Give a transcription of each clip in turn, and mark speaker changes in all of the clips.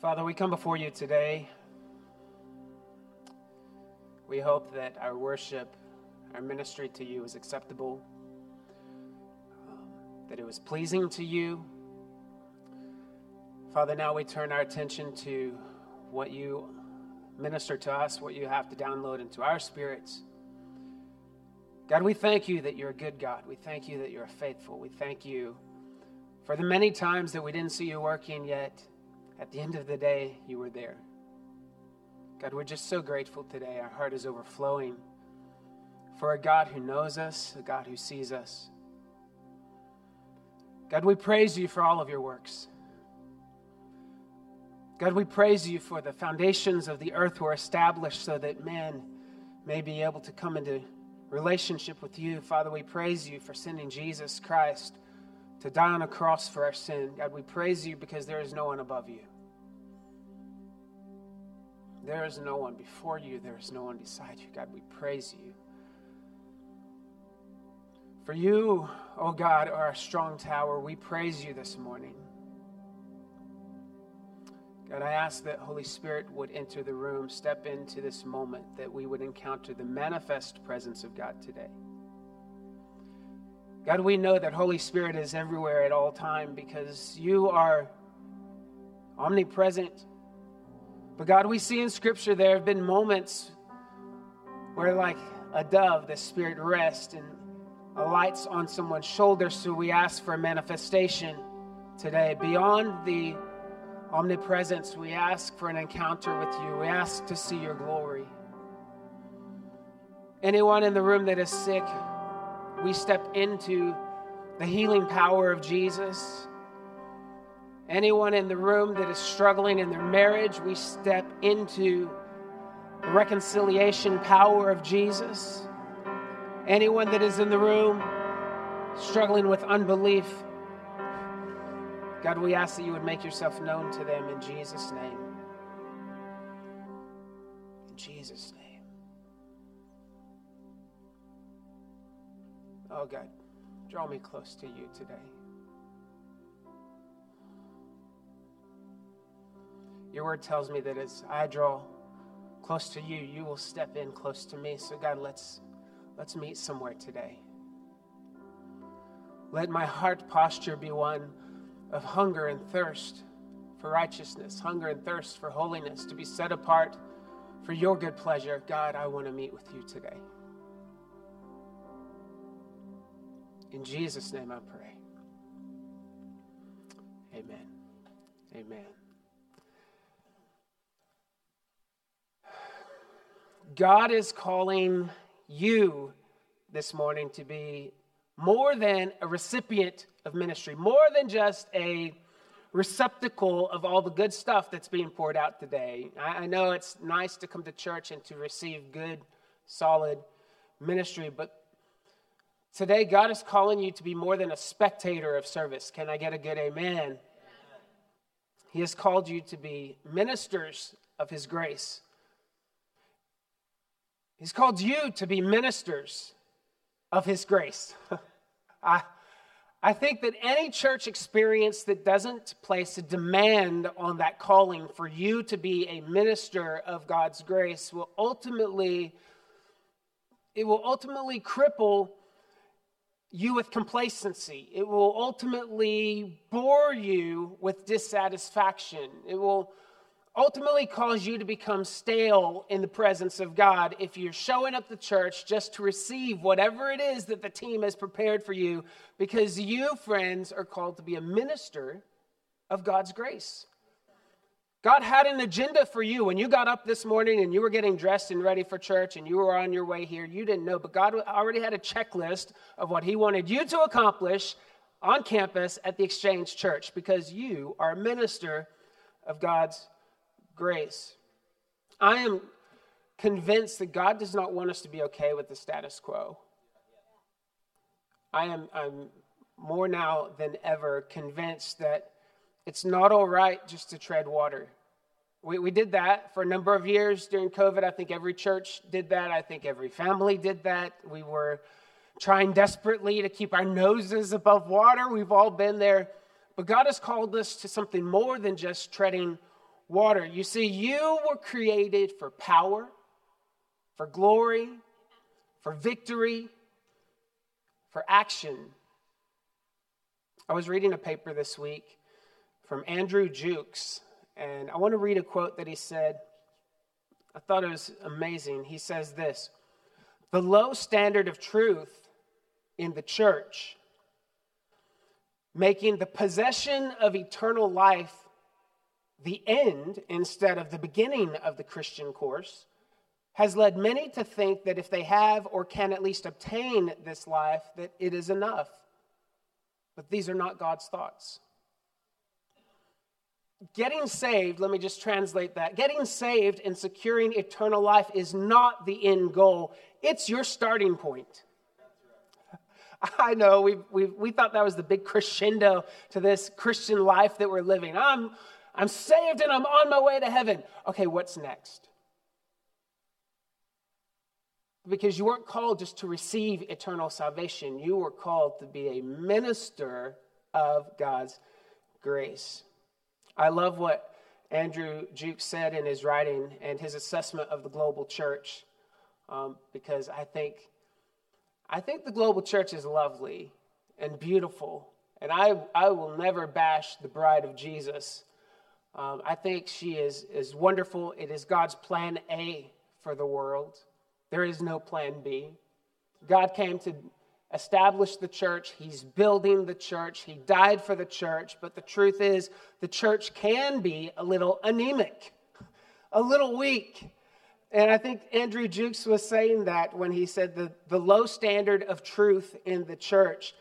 Speaker 1: Father, we come before you today. We hope that our worship, our ministry to you is acceptable, that it was pleasing to you. Father, now we turn our attention to what you minister to us, what you have to download into our spirits. God, we thank you that you're a good God. We thank you that you're faithful. We thank you for the many times that we didn't see you working, yet at the end of the day, you were there. God, we're just so grateful today. Our heart is overflowing for a God who knows us, a God who sees us. God, we praise you for all of your works. God, we praise you for the foundations of the earth were established so that man may be able to come into relationship with you. Father, we praise you for sending Jesus Christ to die on a cross for our sin. God, we praise you because there is no one above you. There is no one before you, there is no one beside you. God, we praise you. For you, oh God, are a strong tower. We praise you this morning. God, I ask that Holy Spirit would enter the room, step into this moment, that we would encounter the manifest presence of God today. God, we know that Holy Spirit is everywhere at all time because you are omnipresent. But God, we see in Scripture there have been moments where, like a dove, the Spirit rests and alights on someone's shoulder. So we ask for a manifestation today beyond the omnipresence, we ask for an encounter with you. We ask to see your glory. Anyone in the room that is sick, we step into the healing power of Jesus. Anyone in the room that is struggling in their marriage, we step into the reconciliation power of Jesus. Anyone that is in the room struggling with unbelief, God, we ask that you would make yourself known to them in Jesus' name. In Jesus' name. Oh, God, draw me close to you today. Your word tells me that as I draw close to you, you will step in close to me. So, God, let's, let's meet somewhere today. Let my heart posture be one of hunger and thirst for righteousness, hunger and thirst for holiness, to be set apart for your good pleasure. God, I want to meet with you today. In Jesus' name I pray. Amen. Amen. God is calling you this morning to be more than a recipient of ministry, more than just a receptacle of all the good stuff that's being poured out today. I, know it's nice to come to church and to receive good, solid ministry, but today God is calling you to be more than a spectator of service. Can I get a good amen? He has called you to be ministers of His grace. He's called you to be ministers of His grace. I, I think that any church experience that doesn't place a demand on that calling for you to be a minister of God's grace will ultimately it will ultimately cripple you with complacency. It will ultimately bore you with dissatisfaction. It will ultimately cause you to become stale in the presence of God if you're showing up to church just to receive whatever it is that the team has prepared for you, because you, friends, are called to be a minister of God's grace. God had an agenda for you when you got up this morning and you were getting dressed and ready for church and you were on your way here. You didn't know, but God already had a checklist of what He wanted you to accomplish on campus at the Exchange Church because you are a minister of God's grace. I am convinced that God does not want us to be okay with the status quo. I am I'm more now than ever convinced that it's not all right just to tread water. We, we did that for a number of years during COVID. I think every church did that. I think every family did that. We were trying desperately to keep our noses above water. We've all been there. But God has called us to something more than just treading water. You see, you were created for power, for glory, for victory, for action. I was reading a paper this week from Andrew Jukes, and I want to read a quote that he said. I thought it was amazing. He says this The low standard of truth in the church, making the possession of eternal life the end instead of the beginning of the Christian course, has led many to think that if they have or can at least obtain this life, that it is enough. But these are not God's thoughts. Getting saved, let me just translate that. Getting saved and securing eternal life is not the end goal, it's your starting point. I know we we thought that was the big crescendo to this Christian life that we're living. I'm, I'm saved and I'm on my way to heaven. Okay, what's next? Because you weren't called just to receive eternal salvation, you were called to be a minister of God's grace. I love what Andrew Jukes said in his writing and his assessment of the global church, um, because I think, I think the global church is lovely and beautiful, and I, I will never bash the bride of Jesus. Um, I think she is, is wonderful. It is God's plan A for the world. There is no plan B. God came to establish the church. He's building the church. He died for the church. But the truth is, the church can be a little anemic, a little weak. And I think Andrew Jukes was saying that when he said the, the low standard of truth in the church.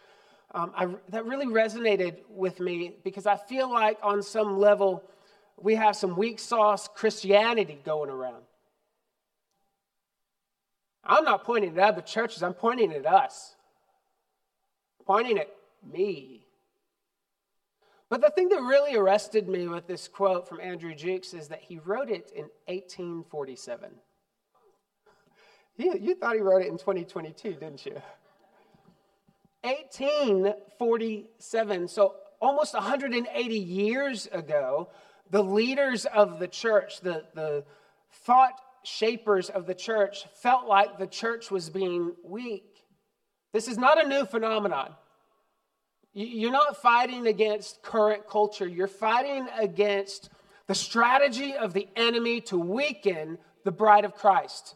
Speaker 1: Um, I, that really resonated with me because I feel like on some level we have some weak sauce Christianity going around. I'm not pointing at other churches, I'm pointing at us, pointing at me. But the thing that really arrested me with this quote from Andrew Jukes is that he wrote it in 1847. You, you thought he wrote it in 2022, didn't you? 1847, so almost 180 years ago, the leaders of the church, the, the thought shapers of the church, felt like the church was being weak. This is not a new phenomenon. You're not fighting against current culture, you're fighting against the strategy of the enemy to weaken the bride of Christ,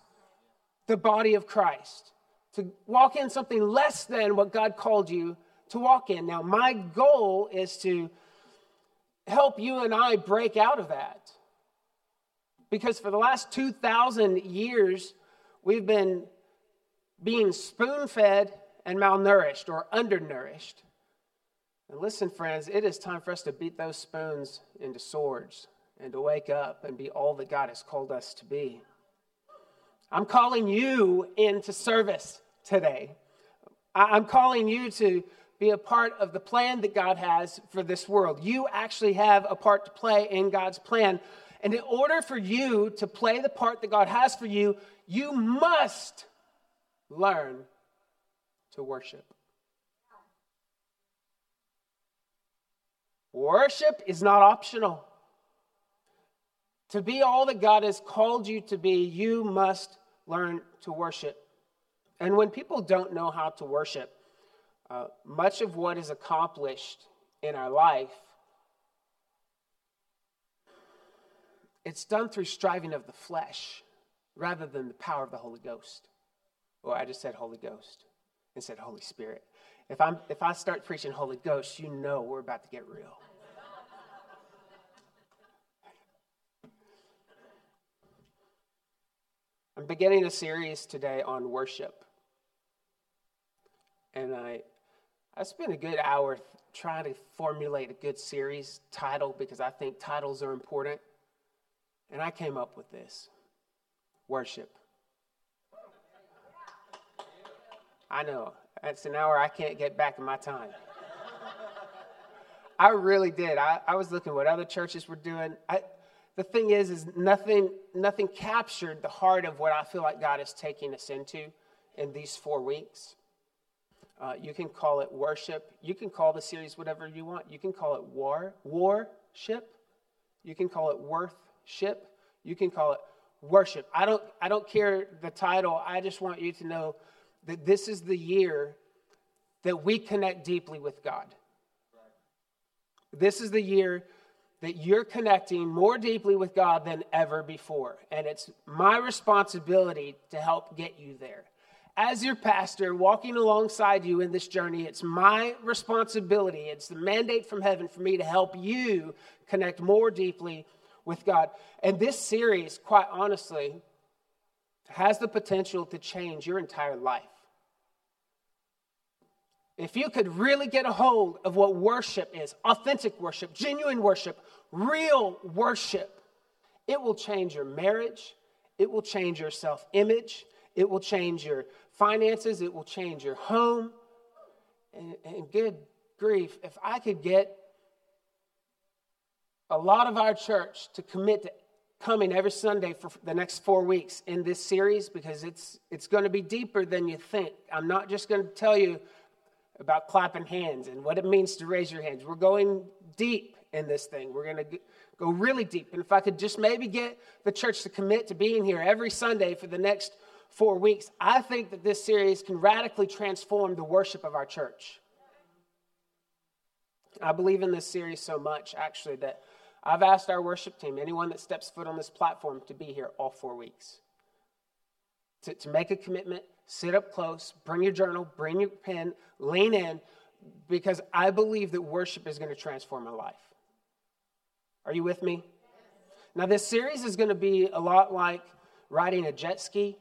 Speaker 1: the body of Christ, to walk in something less than what God called you to walk in. Now, my goal is to help you and I break out of that. Because for the last 2,000 years, we've been being spoon fed and malnourished or undernourished. And listen, friends, it is time for us to beat those spoons into swords and to wake up and be all that God has called us to be. I'm calling you into service today. I'm calling you to be a part of the plan that God has for this world. You actually have a part to play in God's plan. And in order for you to play the part that God has for you, you must learn to worship. Worship is not optional. To be all that God has called you to be, you must learn to worship. And when people don't know how to worship, uh, much of what is accomplished in our life it's done through striving of the flesh rather than the power of the holy ghost. Or i just said holy ghost and said holy spirit. If i'm if i start preaching holy ghost you know we're about to get real. I'm beginning a series today on worship. And i I spent a good hour trying to formulate a good series title because I think titles are important. And I came up with this worship. I know, that's an hour I can't get back in my time. I really did. I, I was looking what other churches were doing. I, the thing is, is nothing, nothing captured the heart of what I feel like God is taking us into in these four weeks. Uh, you can call it worship. You can call the series whatever you want. You can call it war, warship. You can call it worth ship, you can call it worship. I don't, I don't care the title. I just want you to know that this is the year that we connect deeply with God. This is the year that you're connecting more deeply with God than ever before. And it's my responsibility to help get you there. As your pastor, walking alongside you in this journey, it's my responsibility, it's the mandate from heaven for me to help you connect more deeply with God. And this series, quite honestly, has the potential to change your entire life. If you could really get a hold of what worship is authentic worship, genuine worship, real worship it will change your marriage, it will change your self image, it will change your finances, it will change your home. And, and good grief, if I could get a lot of our church to commit to coming every Sunday for the next four weeks in this series because it's, it's going to be deeper than you think. I'm not just going to tell you about clapping hands and what it means to raise your hands. We're going deep in this thing. We're going to go really deep. And if I could just maybe get the church to commit to being here every Sunday for the next four weeks, I think that this series can radically transform the worship of our church. I believe in this series so much, actually, that I've asked our worship team, anyone that steps foot on this platform, to be here all four weeks. To, to make a commitment, sit up close, bring your journal, bring your pen, lean in, because I believe that worship is going to transform my life. Are you with me? Now, this series is going to be a lot like riding a jet ski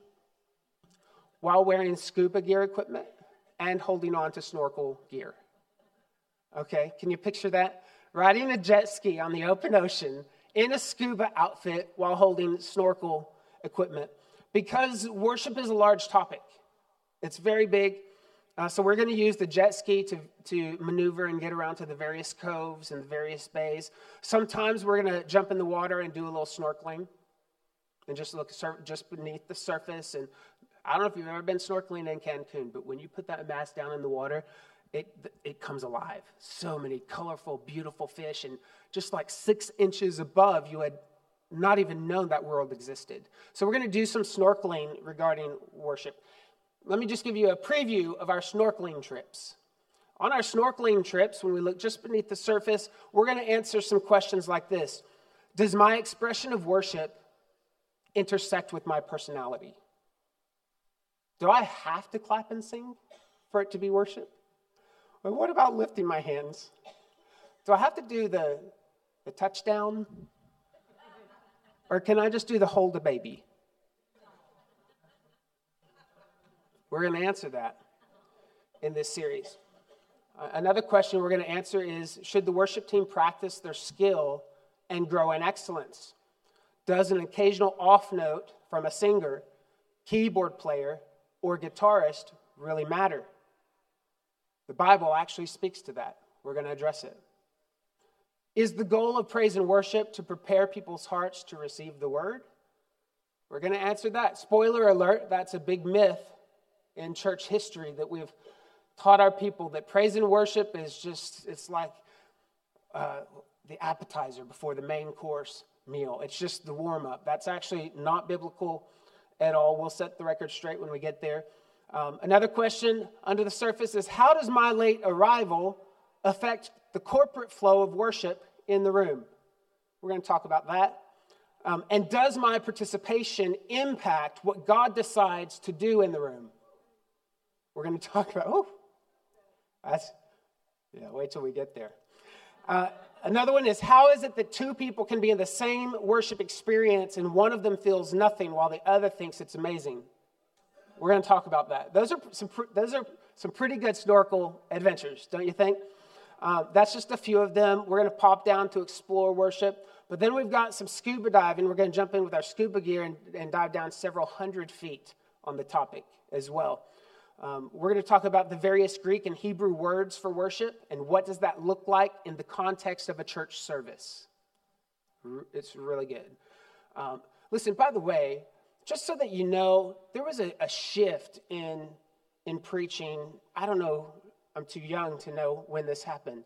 Speaker 1: while wearing scuba gear equipment and holding on to snorkel gear. Okay, can you picture that? Riding a jet ski on the open ocean in a scuba outfit while holding snorkel equipment. Because worship is a large topic, it's very big. Uh, so we're going to use the jet ski to, to maneuver and get around to the various coves and the various bays. Sometimes we're going to jump in the water and do a little snorkeling and just look just beneath the surface. And I don't know if you've ever been snorkeling in Cancun, but when you put that mask down in the water, it, it comes alive. So many colorful, beautiful fish, and just like six inches above, you had not even known that world existed. So we're going to do some snorkeling regarding worship let me just give you a preview of our snorkeling trips. On our snorkeling trips, when we look just beneath the surface, we're going to answer some questions like this Does my expression of worship intersect with my personality? Do I have to clap and sing for it to be worship? Or what about lifting my hands? Do I have to do the, the touchdown? Or can I just do the hold a baby? We're going to answer that in this series. Uh, another question we're going to answer is Should the worship team practice their skill and grow in excellence? Does an occasional off note from a singer, keyboard player, or guitarist really matter? The Bible actually speaks to that. We're going to address it. Is the goal of praise and worship to prepare people's hearts to receive the word? We're going to answer that. Spoiler alert, that's a big myth in church history that we've taught our people that praise and worship is just, it's like uh, the appetizer before the main course meal. It's just the warm up. That's actually not biblical at all. We'll set the record straight when we get there. Um, another question under the surface is How does my late arrival affect the corporate flow of worship in the room? We're going to talk about that. Um, and does my participation impact what God decides to do in the room? We're going to talk about, oh, that's, yeah, wait till we get there. Uh, another one is how is it that two people can be in the same worship experience and one of them feels nothing while the other thinks it's amazing? We're going to talk about that. Those are some, those are some pretty good snorkel adventures, don't you think? Uh, that's just a few of them. We're going to pop down to explore worship. But then we've got some scuba diving. We're going to jump in with our scuba gear and, and dive down several hundred feet on the topic as well. Um, we're going to talk about the various Greek and Hebrew words for worship and what does that look like in the context of a church service. It's really good. Um, listen, by the way, just so that you know, there was a, a shift in in preaching. I don't know. I'm too young to know when this happened.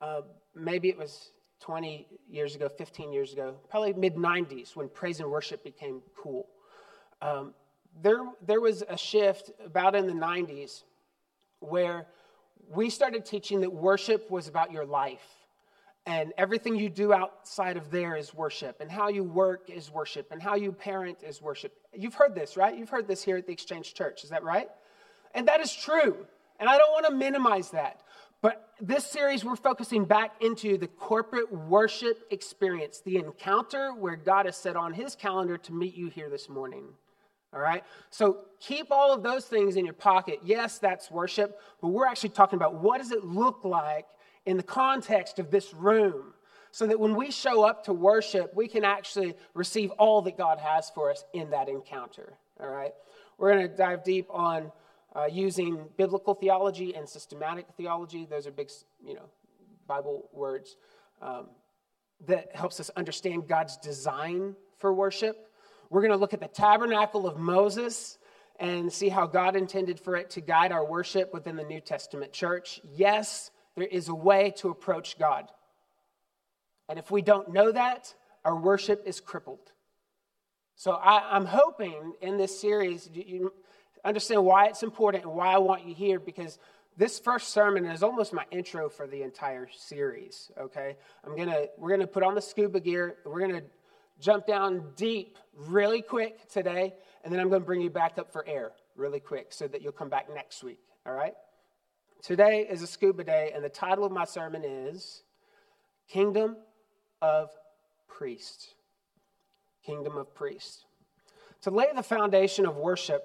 Speaker 1: Uh, maybe it was 20 years ago, 15 years ago, probably mid 90s when praise and worship became cool. Um, there, there was a shift about in the 90s where we started teaching that worship was about your life. And everything you do outside of there is worship. And how you work is worship. And how you parent is worship. You've heard this, right? You've heard this here at the Exchange Church. Is that right? And that is true. And I don't want to minimize that. But this series, we're focusing back into the corporate worship experience, the encounter where God has set on his calendar to meet you here this morning. All right? So keep all of those things in your pocket. Yes, that's worship, but we're actually talking about what does it look like in the context of this room so that when we show up to worship, we can actually receive all that God has for us in that encounter. All right? We're going to dive deep on uh, using biblical theology and systematic theology. Those are big, you know, Bible words um, that helps us understand God's design for worship. We're going to look at the tabernacle of Moses and see how God intended for it to guide our worship within the New Testament church. Yes, there is a way to approach God. And if we don't know that, our worship is crippled. So I, am hoping in this series you understand why it's important and why I want you here because this first sermon is almost my intro for the entire series. Okay, I'm gonna we're gonna put on the scuba gear. We're gonna jump down deep really quick today, and then I'm going to bring you back up for air really quick so that you'll come back next week. All right? Today is a scuba day, and the title of my sermon is Kingdom of Priests. Kingdom of Priests. To lay the foundation of worship,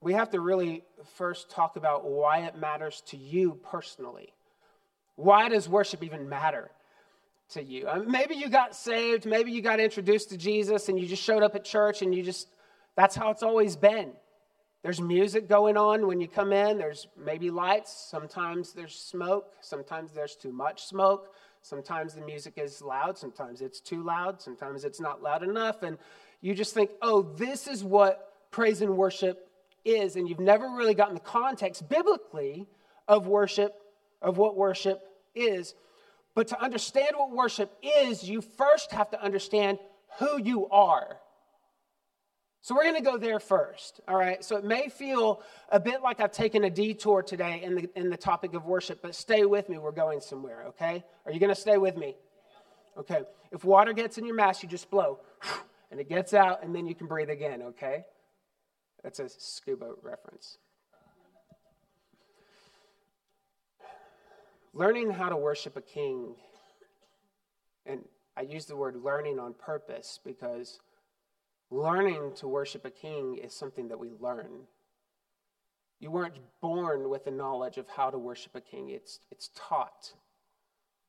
Speaker 1: we have to really first talk about why it matters to you personally. Why does worship even matter? To you. Uh, maybe you got saved, maybe you got introduced to Jesus and you just showed up at church and you just, that's how it's always been. There's music going on when you come in, there's maybe lights, sometimes there's smoke, sometimes there's too much smoke, sometimes the music is loud, sometimes it's too loud, sometimes it's not loud enough. And you just think, oh, this is what praise and worship is. And you've never really gotten the context biblically of worship, of what worship is. But to understand what worship is, you first have to understand who you are. So we're going to go there first, all right? So it may feel a bit like I've taken a detour today in the, in the topic of worship, but stay with me. We're going somewhere, okay? Are you going to stay with me? Okay. If water gets in your mask, you just blow, and it gets out, and then you can breathe again, okay? That's a scuba reference. Learning how to worship a king, and I use the word learning on purpose because learning to worship a king is something that we learn. You weren't born with the knowledge of how to worship a king, it's, it's taught.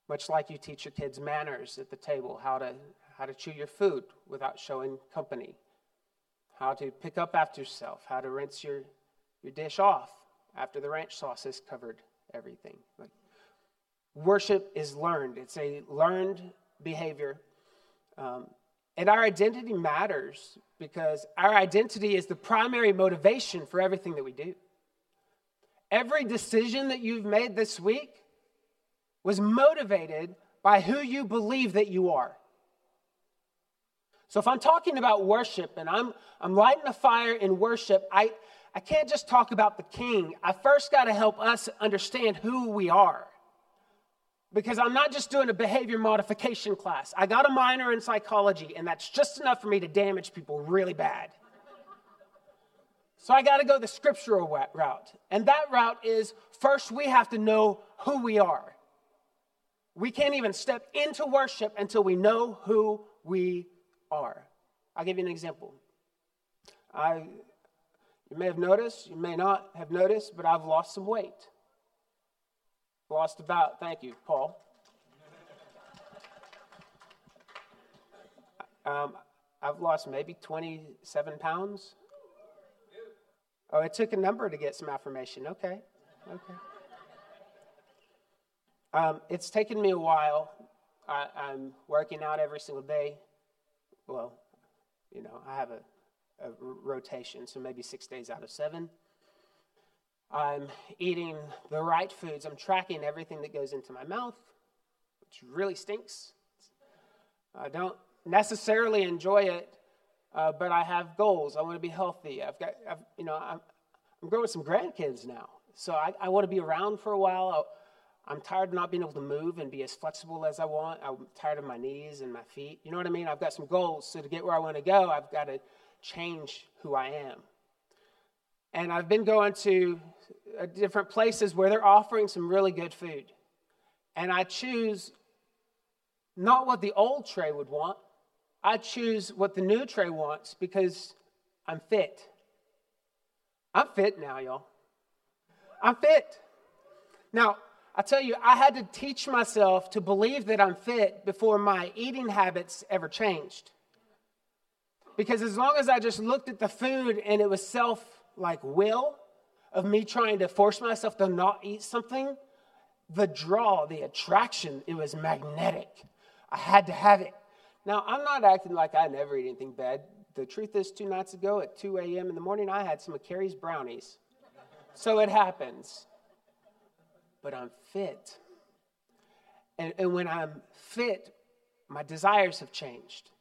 Speaker 1: Much like you teach your kids manners at the table, how to, how to chew your food without showing company, how to pick up after yourself, how to rinse your, your dish off after the ranch sauce has covered everything. Like, Worship is learned, it's a learned behavior. Um, and our identity matters because our identity is the primary motivation for everything that we do. Every decision that you've made this week was motivated by who you believe that you are. So if I'm talking about worship and I'm, I'm lighting a fire in worship, I, I can't just talk about the king. I first got to help us understand who we are because I'm not just doing a behavior modification class. I got a minor in psychology, and that's just enough for me to damage people really bad. So I got to go the scriptural route. And that route is first, we have to know who we are. We can't even step into worship until we know who we are. I'll give you an example. I, you may have noticed, you may not have noticed, but I've lost some weight. Lost about, thank you, Paul. Um, I've lost maybe 27 pounds. Oh, it took a number to get some affirmation. Okay, okay. Um, it's taken me a while. I, I'm working out every single day. Well, you know, I have a, a rotation, so maybe six days out of seven. I'm eating the right foods. I'm tracking everything that goes into my mouth. which really stinks. I don't necessarily enjoy it, uh, but I have goals. I want to be healthy. I've got, I've, you know, I'm, I'm growing some grandkids now, so I, I want to be around for a while. i am tired of not being able to move and be as flexible as I want. I'm tired of my knees and my feet. You know what I mean? I've got some goals. So to get where I want to go, I've got to change who I am. And I've been going to Uh, different places where they're offering some really good food. And I choose not what the old tray would want, I choose what the new tray wants because I'm fit. I'm fit now, y'all. I'm fit. Now, I tell you, I had to teach myself to believe that I'm fit before my eating habits ever changed. Because as long as I just looked at the food and it was self like will of me trying to force myself to not eat something, the draw, the attraction, it was magnetic. I had to have it. Now, I'm not acting like I never eat anything bad. The truth is, two nights ago at 2 a.m. in the morning, I had some of Carrie's brownies. So it happens. But I'm fit. And, and when I'm fit, my desires have changed.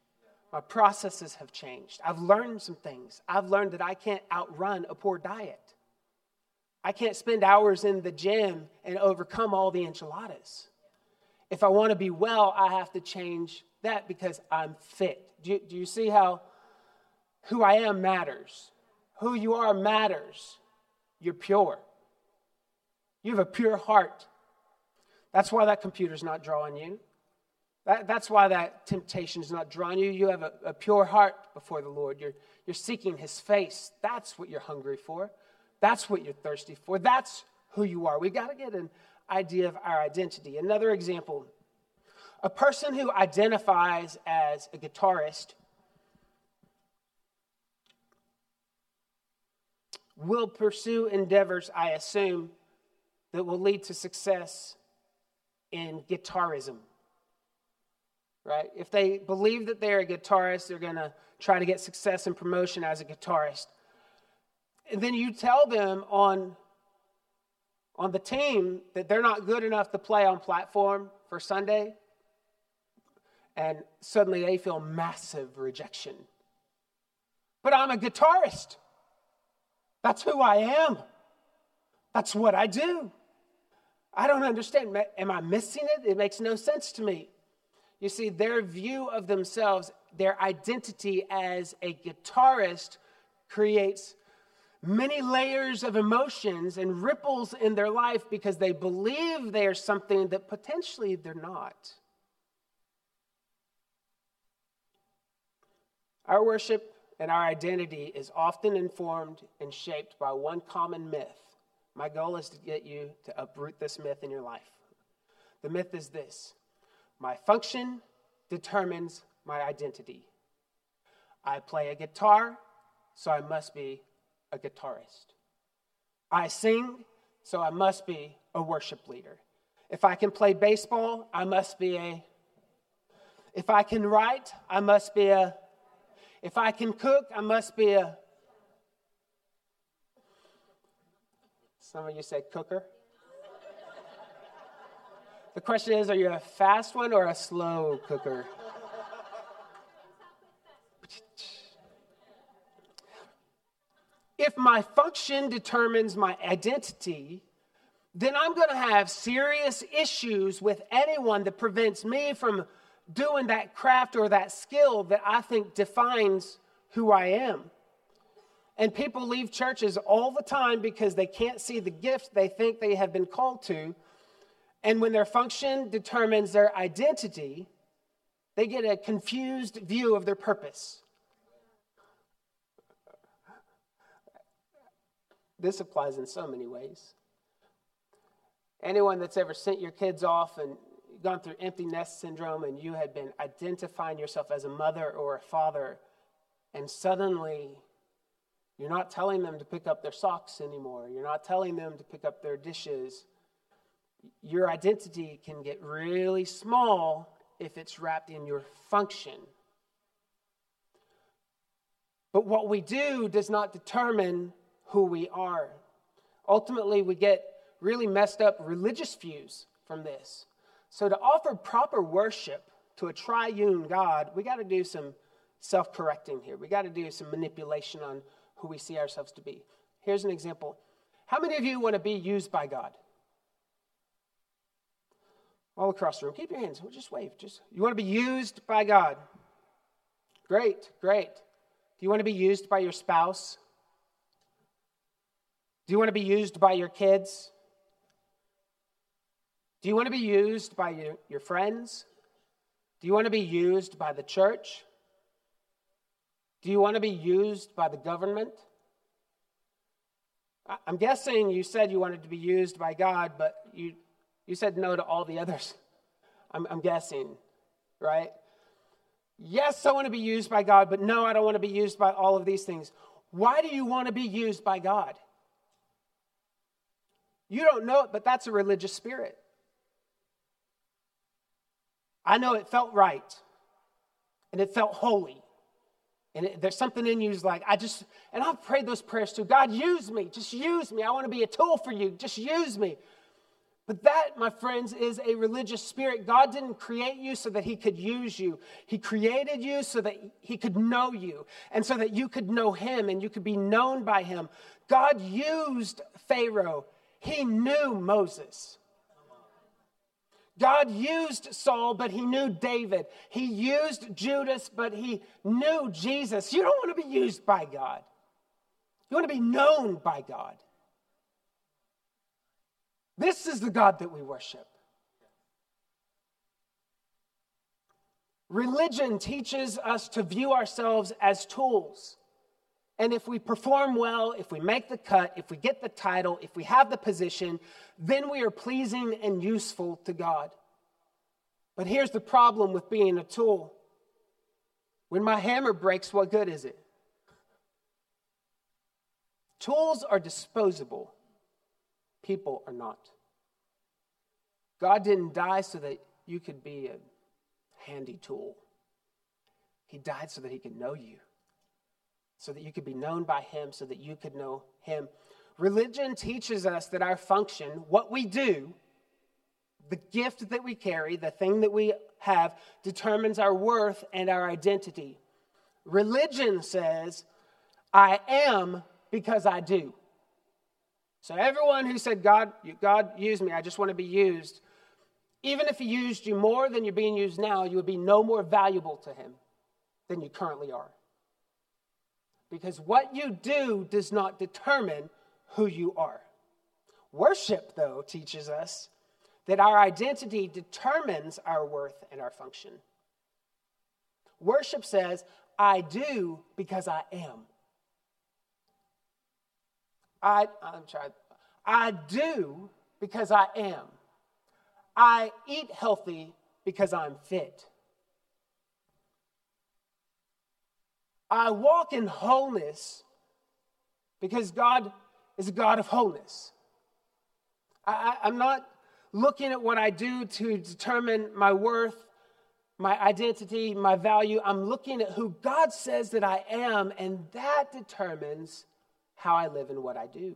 Speaker 1: My processes have changed. I've learned some things. I've learned that I can't outrun a poor diet. I can't spend hours in the gym and overcome all the enchiladas. If I want to be well, I have to change that because I'm fit. Do you, do you see how who I am matters? Who you are matters. You're pure. You have a pure heart. That's why that computer's not drawing you. That, that's why that temptation is not drawing you. You have a, a pure heart before the Lord. You're, you're seeking His face. That's what you're hungry for. That's what you're thirsty for. That's who you are. We got to get an idea of our identity. Another example a person who identifies as a guitarist will pursue endeavors, I assume, that will lead to success in guitarism. Right? If they believe that they're a guitarist, they're going to try to get success and promotion as a guitarist. And then you tell them on, on the team that they're not good enough to play on platform for Sunday, and suddenly they feel massive rejection. But I'm a guitarist. That's who I am. That's what I do. I don't understand. Am I missing it? It makes no sense to me. You see, their view of themselves, their identity as a guitarist, creates many layers of emotions and ripples in their life because they believe they are something that potentially they're not. Our worship and our identity is often informed and shaped by one common myth. My goal is to get you to uproot this myth in your life. The myth is this my function determines my identity. I play a guitar, so I must be a guitarist. I sing, so I must be a worship leader. If I can play baseball, I must be a. If I can write, I must be a if I can cook, I must be a. Some of you say cooker. The question is are you a fast one or a slow cooker? If my function determines my identity, then I'm going to have serious issues with anyone that prevents me from doing that craft or that skill that I think defines who I am. And people leave churches all the time because they can't see the gift they think they have been called to. And when their function determines their identity, they get a confused view of their purpose. This applies in so many ways. Anyone that's ever sent your kids off and gone through empty nest syndrome and you had been identifying yourself as a mother or a father, and suddenly you're not telling them to pick up their socks anymore, you're not telling them to pick up their dishes, your identity can get really small if it's wrapped in your function. But what we do does not determine who we are. Ultimately, we get really messed up religious views from this. So, to offer proper worship to a triune God, we got to do some self correcting here. We got to do some manipulation on who we see ourselves to be. Here's an example. How many of you want to be used by God? All across the room. Keep your hands. We'll just wave. Just you want to be used by God. Great, great. Do you want to be used by your spouse? Do you want to be used by your kids? Do you want to be used by your, your friends? Do you want to be used by the church? Do you want to be used by the government? I'm guessing you said you wanted to be used by God, but you, you said no to all the others. I'm, I'm guessing, right? Yes, I want to be used by God, but no, I don't want to be used by all of these things. Why do you want to be used by God? You don't know it, but that's a religious spirit. I know it felt right and it felt holy. And it, there's something in you is like, I just, and I've prayed those prayers too. God, use me. Just use me. I want to be a tool for you. Just use me. But that, my friends, is a religious spirit. God didn't create you so that He could use you. He created you so that He could know you and so that you could know Him and you could be known by Him. God used Pharaoh, He knew Moses. God used Saul, but he knew David. He used Judas, but he knew Jesus. You don't want to be used by God, you want to be known by God. This is the God that we worship. Religion teaches us to view ourselves as tools. And if we perform well, if we make the cut, if we get the title, if we have the position, then we are pleasing and useful to God. But here's the problem with being a tool when my hammer breaks, what good is it? Tools are disposable, people are not. God didn't die so that you could be a handy tool. He died so that He could know you, so that you could be known by Him, so that you could know Him. Religion teaches us that our function, what we do, the gift that we carry, the thing that we have, determines our worth and our identity. Religion says, I am because I do. So everyone who said, God, God used me, I just want to be used, even if he used you more than you're being used now, you would be no more valuable to him than you currently are. Because what you do does not determine who you are. Worship, though, teaches us that our identity determines our worth and our function. Worship says, I do because I am. I, I'm trying. I do because I am. I eat healthy because I'm fit. I walk in wholeness because God is a God of wholeness. I, am not looking at what I do to determine my worth, my identity, my value. I'm looking at who God says that I am, and that determines how I live and what I do.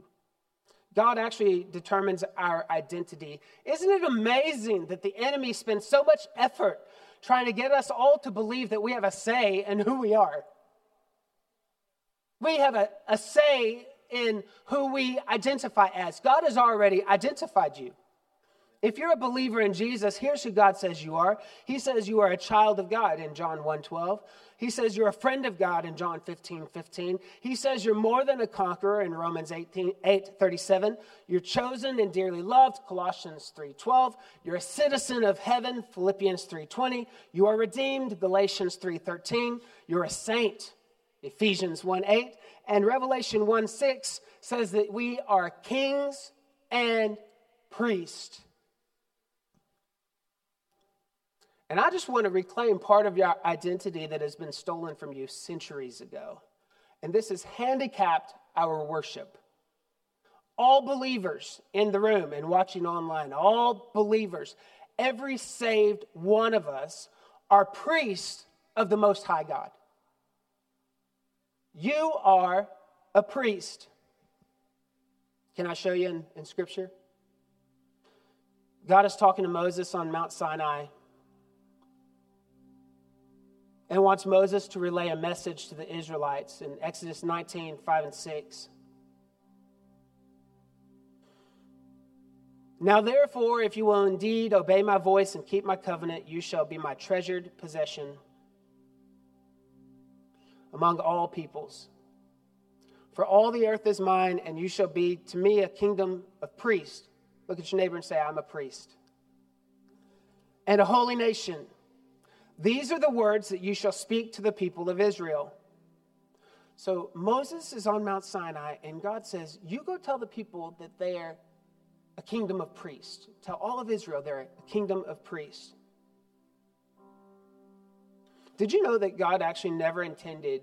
Speaker 1: God actually determines our identity. Isn't it amazing that the enemy spends so much effort trying to get us all to believe that we have a say in who we are? We have a, a say in who we identify as. God has already identified you. If you're a believer in Jesus, here's who God says you are. He says you are a child of God in John 1:12. He says you're a friend of God in John 15, 15. He says you're more than a conqueror in Romans 18, 8, 37. You're chosen and dearly loved, Colossians 3.12. You're a citizen of heaven, Philippians 3.20. You are redeemed, Galatians 3.13. You're a saint, Ephesians 1 8. And Revelation 1 6 says that we are kings and priests. And I just want to reclaim part of your identity that has been stolen from you centuries ago. And this has handicapped our worship. All believers in the room and watching online, all believers, every saved one of us are priests of the Most High God. You are a priest. Can I show you in, in Scripture? God is talking to Moses on Mount Sinai and wants Moses to relay a message to the Israelites in Exodus 19 5 and 6. Now, therefore, if you will indeed obey my voice and keep my covenant, you shall be my treasured possession among all peoples. For all the earth is mine, and you shall be to me a kingdom of priests. Look at your neighbor and say, I'm a priest. And a holy nation. These are the words that you shall speak to the people of Israel. So Moses is on Mount Sinai, and God says, You go tell the people that they are a kingdom of priests. Tell all of Israel they're a kingdom of priests. Did you know that God actually never intended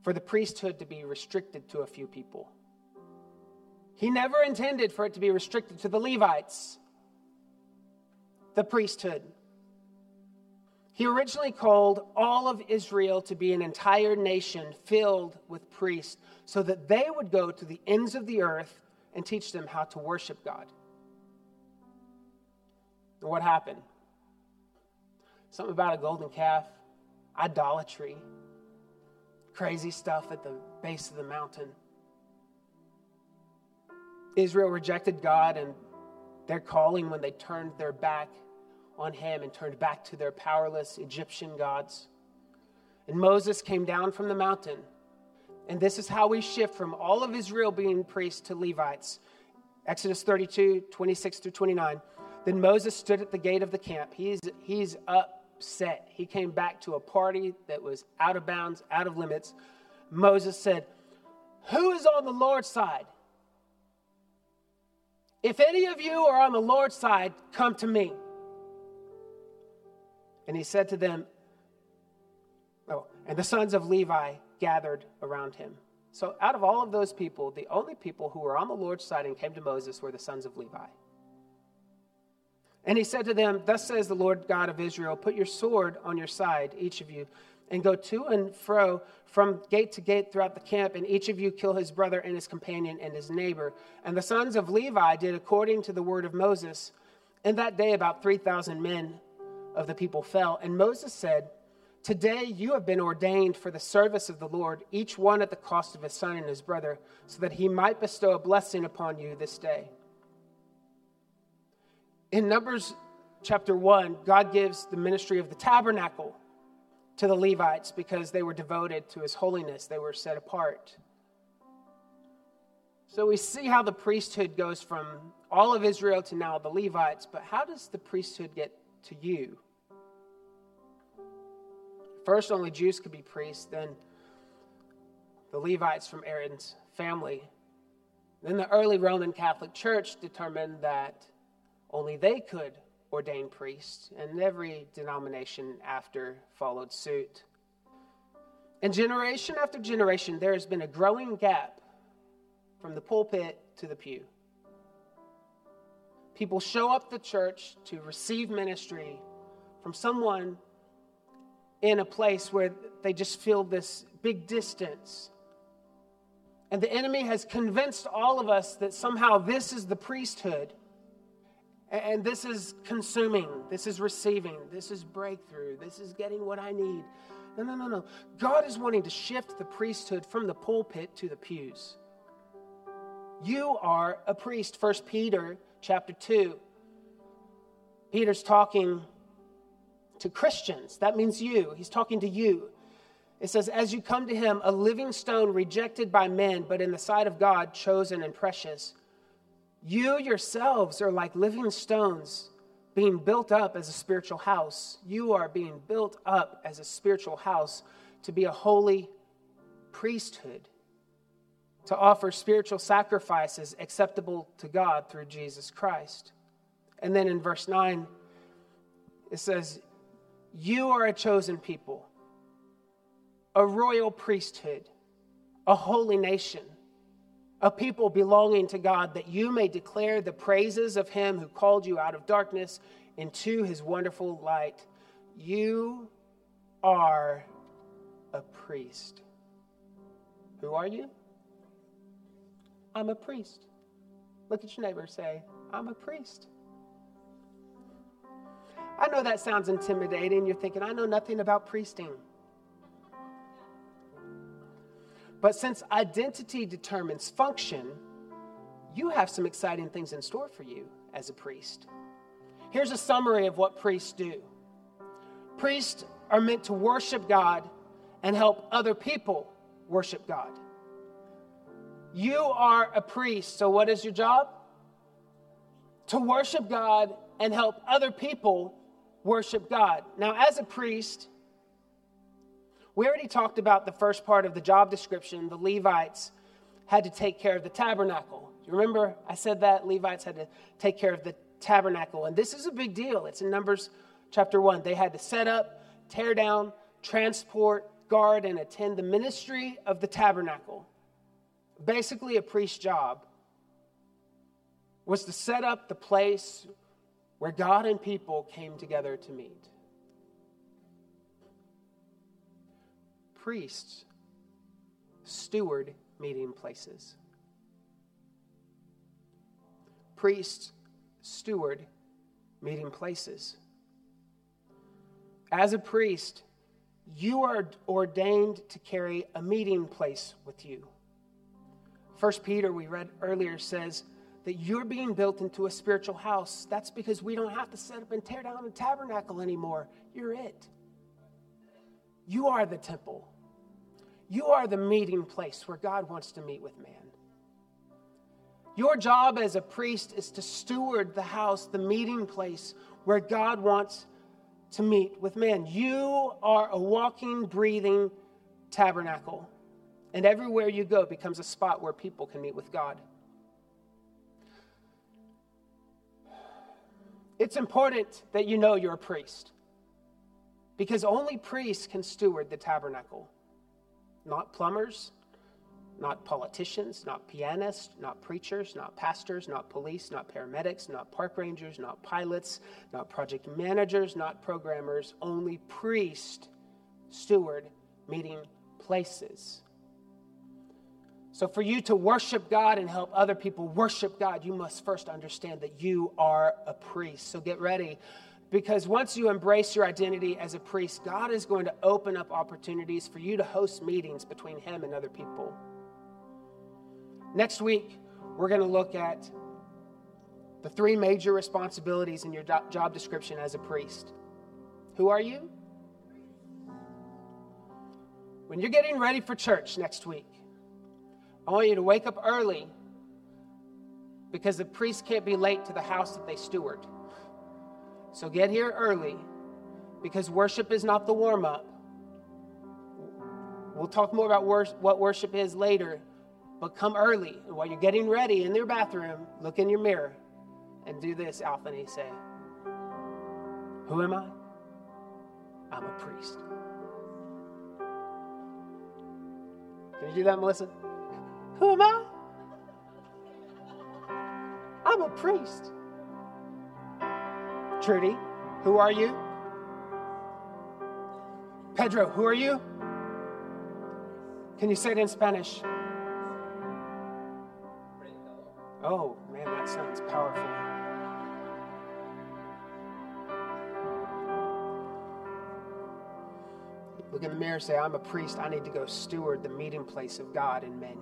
Speaker 1: for the priesthood to be restricted to a few people? He never intended for it to be restricted to the Levites, the priesthood. He originally called all of Israel to be an entire nation filled with priests so that they would go to the ends of the earth and teach them how to worship God. What happened? Something about a golden calf, idolatry, crazy stuff at the base of the mountain. Israel rejected God and their calling when they turned their back on Him and turned back to their powerless Egyptian gods. And Moses came down from the mountain and this is how we shift from all of Israel being priests to Levites. Exodus 32, 26 through 29. Then Moses stood at the gate of the camp. He's, he's upset. He came back to a party that was out of bounds, out of limits. Moses said, Who is on the Lord's side? If any of you are on the Lord's side, come to me. And he said to them, Oh, and the sons of Levi gathered around him. So, out of all of those people, the only people who were on the Lord's side and came to Moses were the sons of Levi. And he said to them, Thus says the Lord God of Israel, Put your sword on your side, each of you, and go to and fro from gate to gate throughout the camp, and each of you kill his brother and his companion and his neighbor. And the sons of Levi did according to the word of Moses. And that day, about 3,000 men of the people fell. And Moses said, Today you have been ordained for the service of the Lord, each one at the cost of his son and his brother, so that he might bestow a blessing upon you this day. In Numbers chapter 1, God gives the ministry of the tabernacle to the Levites because they were devoted to his holiness, they were set apart. So we see how the priesthood goes from all of Israel to now the Levites, but how does the priesthood get to you? First, only Jews could be priests, then the Levites from Aaron's family. Then the early Roman Catholic Church determined that only they could ordain priests, and every denomination after followed suit. And generation after generation, there has been a growing gap from the pulpit to the pew. People show up the church to receive ministry from someone in a place where they just feel this big distance. And the enemy has convinced all of us that somehow this is the priesthood. And this is consuming, this is receiving, this is breakthrough, this is getting what I need. No, no, no, no. God is wanting to shift the priesthood from the pulpit to the pews. You are a priest. First Peter chapter 2. Peter's talking to Christians. That means you. He's talking to you. It says, As you come to him, a living stone rejected by men, but in the sight of God, chosen and precious. You yourselves are like living stones being built up as a spiritual house. You are being built up as a spiritual house to be a holy priesthood, to offer spiritual sacrifices acceptable to God through Jesus Christ. And then in verse 9, it says, you are a chosen people, a royal priesthood, a holy nation, a people belonging to God, that you may declare the praises of him who called you out of darkness into his wonderful light. You are a priest. Who are you? I'm a priest. Look at your neighbor say, I'm a priest. I know that sounds intimidating. You're thinking, I know nothing about priesting. But since identity determines function, you have some exciting things in store for you as a priest. Here's a summary of what priests do priests are meant to worship God and help other people worship God. You are a priest, so what is your job? To worship God and help other people worship God. Now, as a priest, we already talked about the first part of the job description. The Levites had to take care of the tabernacle. You remember I said that? Levites had to take care of the tabernacle. And this is a big deal. It's in Numbers chapter 1. They had to set up, tear down, transport, guard, and attend the ministry of the tabernacle. Basically, a priest's job was to set up the place where God and people came together to meet. Priests steward meeting places. Priests steward meeting places. As a priest, you are ordained to carry a meeting place with you. First Peter, we read earlier, says that you're being built into a spiritual house. That's because we don't have to set up and tear down a tabernacle anymore. You're it. You are the temple. You are the meeting place where God wants to meet with man. Your job as a priest is to steward the house, the meeting place where God wants to meet with man. You are a walking, breathing tabernacle. And everywhere you go becomes a spot where people can meet with God. It's important that you know you're a priest because only priests can steward the tabernacle, not plumbers, not politicians, not pianists, not preachers, not pastors, not police, not paramedics, not park rangers, not pilots, not project managers, not programmers. Only priest steward meeting places. So, for you to worship God and help other people worship God, you must first understand that you are a priest. So, get ready because once you embrace your identity as a priest, God is going to open up opportunities for you to host meetings between Him and other people. Next week, we're going to look at the three major responsibilities in your job description as a priest. Who are you? When you're getting ready for church next week, I want you to wake up early because the priest can't be late to the house that they steward. So get here early because worship is not the warm up. We'll talk more about wor- what worship is later, but come early. While you're getting ready in your bathroom, look in your mirror and do this, Alphany. Say, Who am I? I'm a priest. Can you do that, Melissa? Who am I? I'm a priest. Trudy, who are you? Pedro, who are you? Can you say it in Spanish? Oh, man, that sounds powerful. Look in the mirror say, I'm a priest. I need to go steward the meeting place of God and men.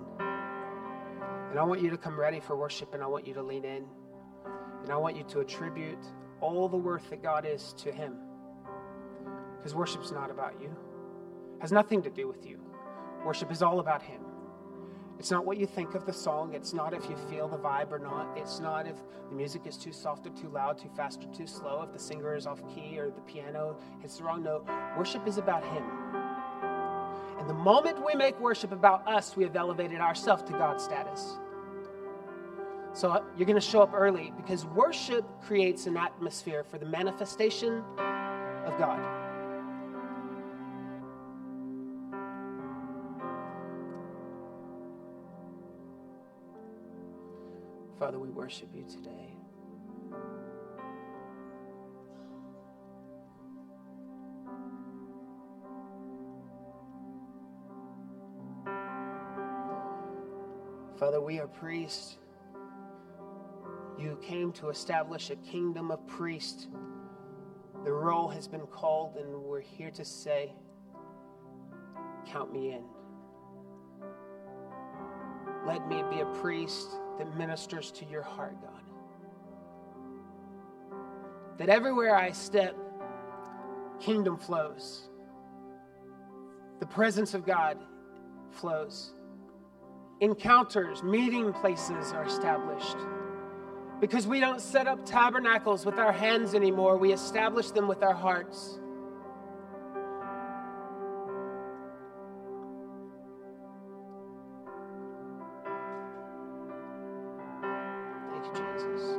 Speaker 1: And I want you to come ready for worship and I want you to lean in. And I want you to attribute all the worth that God is to Him. Because worship's not about you, it has nothing to do with you. Worship is all about Him. It's not what you think of the song. It's not if you feel the vibe or not. It's not if the music is too soft or too loud, too fast or too slow, if the singer is off key or the piano hits the wrong note. Worship is about Him. And the moment we make worship about us, we have elevated ourselves to God's status. So you're going to show up early because worship creates an atmosphere for the manifestation of God. Father, we worship you today. Father, we are priests. You came to establish a kingdom of priests The roll has been called, and we're here to say, Count me in. Let me be a priest that ministers to your heart, God. That everywhere I step, kingdom flows. The presence of God flows. Encounters, meeting places are established. Because we don't set up tabernacles with our hands anymore, we establish them with our hearts. Thank you, Jesus.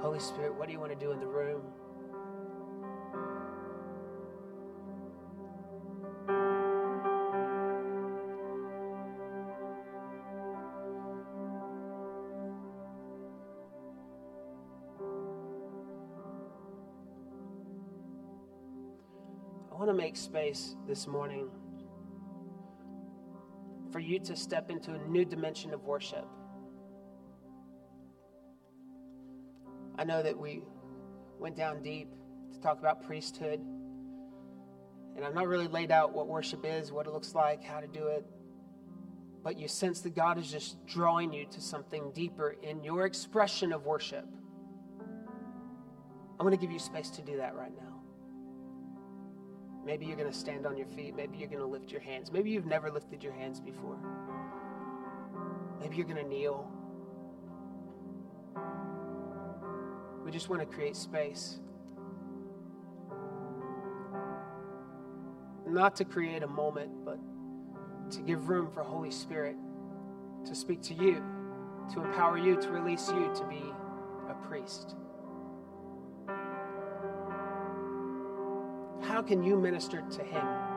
Speaker 1: Holy Spirit, what do you want to do in the room? Make space this morning for you to step into a new dimension of worship. I know that we went down deep to talk about priesthood, and I've not really laid out what worship is, what it looks like, how to do it. But you sense that God is just drawing you to something deeper in your expression of worship. I'm going to give you space to do that right now. Maybe you're going to stand on your feet. Maybe you're going to lift your hands. Maybe you've never lifted your hands before. Maybe you're going to kneel. We just want to create space. Not to create a moment, but to give room for Holy Spirit to speak to you, to empower you, to release you to be a priest. How can you minister to Him?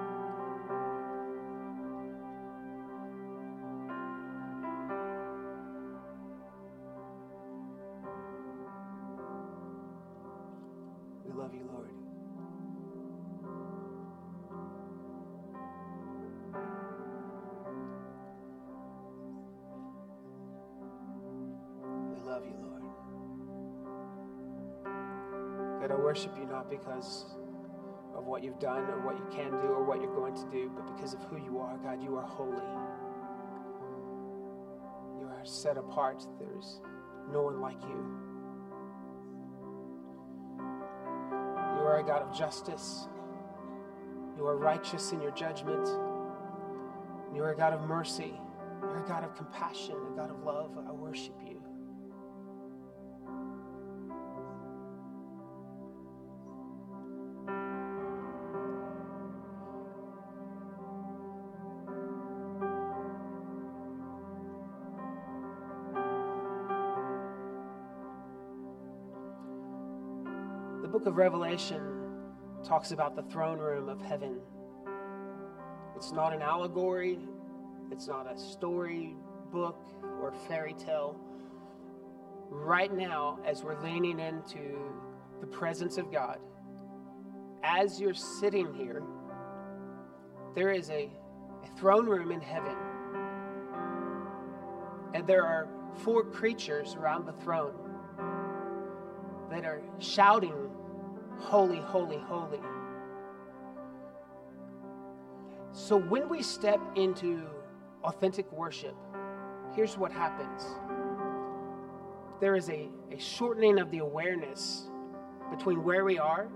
Speaker 1: What you've done or what you can do or what you're going to do, but because of who you are, God, you are holy. You are set apart. There's no one like you. You are a God of justice. You are righteous in your judgment. You are a God of mercy. You're a God of compassion, a God of love. I worship you. Book of Revelation talks about the throne room of heaven. It's not an allegory, it's not a story book or fairy tale. Right now, as we're leaning into the presence of God, as you're sitting here, there is a, a throne room in heaven. And there are four creatures around the throne that are shouting, Holy, holy, holy. So when we step into authentic worship, here's what happens there is a, a shortening of the awareness between where we are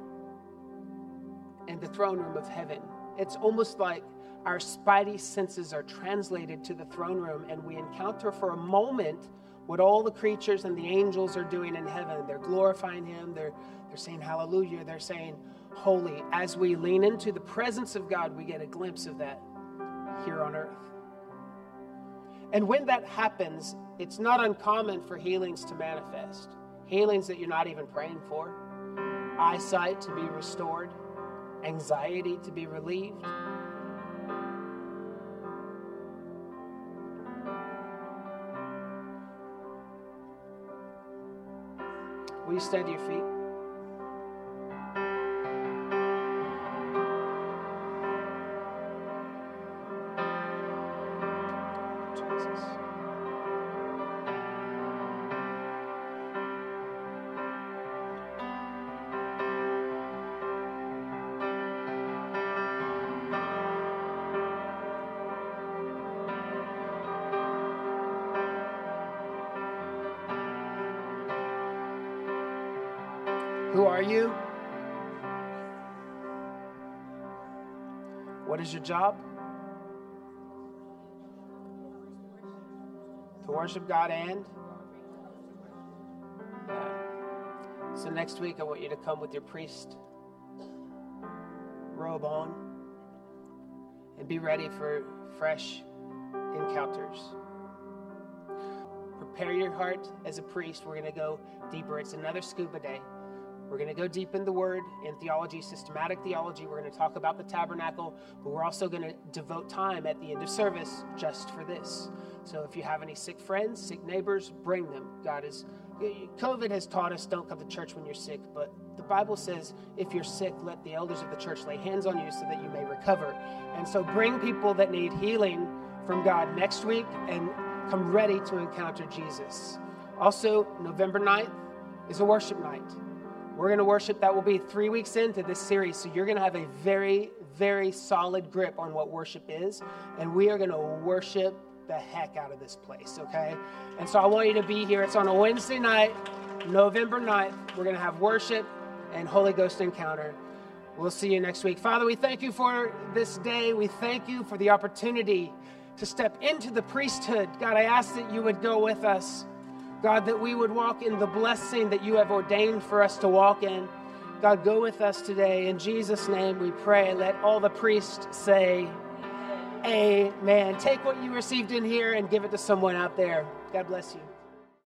Speaker 1: and the throne room of heaven. It's almost like our spidey senses are translated to the throne room and we encounter for a moment what all the creatures and the angels are doing in heaven. They're glorifying Him, they're, they're saying hallelujah, they're saying holy. As we lean into the presence of God, we get a glimpse of that here on earth. And when that happens, it's not uncommon for healings to manifest. Healings that you're not even praying for, eyesight to be restored, anxiety to be relieved. Will you stand to your feet? Is your job? To worship God and? Yeah. So next week, I want you to come with your priest robe on and be ready for fresh encounters. Prepare your heart as a priest. We're going to go deeper. It's another scuba day. We're going to go deep in the word, in theology, systematic theology. We're going to talk about the tabernacle, but we're also going to devote time at the end of service just for this. So if you have any sick friends, sick neighbors, bring them. God is COVID has taught us don't come to church when you're sick, but the Bible says if you're sick, let the elders of the church lay hands on you so that you may recover. And so bring people that need healing from God next week and come ready to encounter Jesus. Also, November 9th is a worship night. We're going to worship. That will be three weeks into this series. So you're going to have a very, very solid grip on what worship is. And we are going to worship the heck out of this place, okay? And so I want you to be here. It's on a Wednesday night, November 9th. We're going to have worship and Holy Ghost encounter. We'll see you next week. Father, we thank you for this day. We thank you for the opportunity to step into the priesthood. God, I ask that you would go with us. God, that we would walk in the blessing that you have ordained for us to walk in. God, go with us today. In Jesus' name we pray. Let all the priests say, Amen. Take what you received in here and give it to someone out there. God bless you.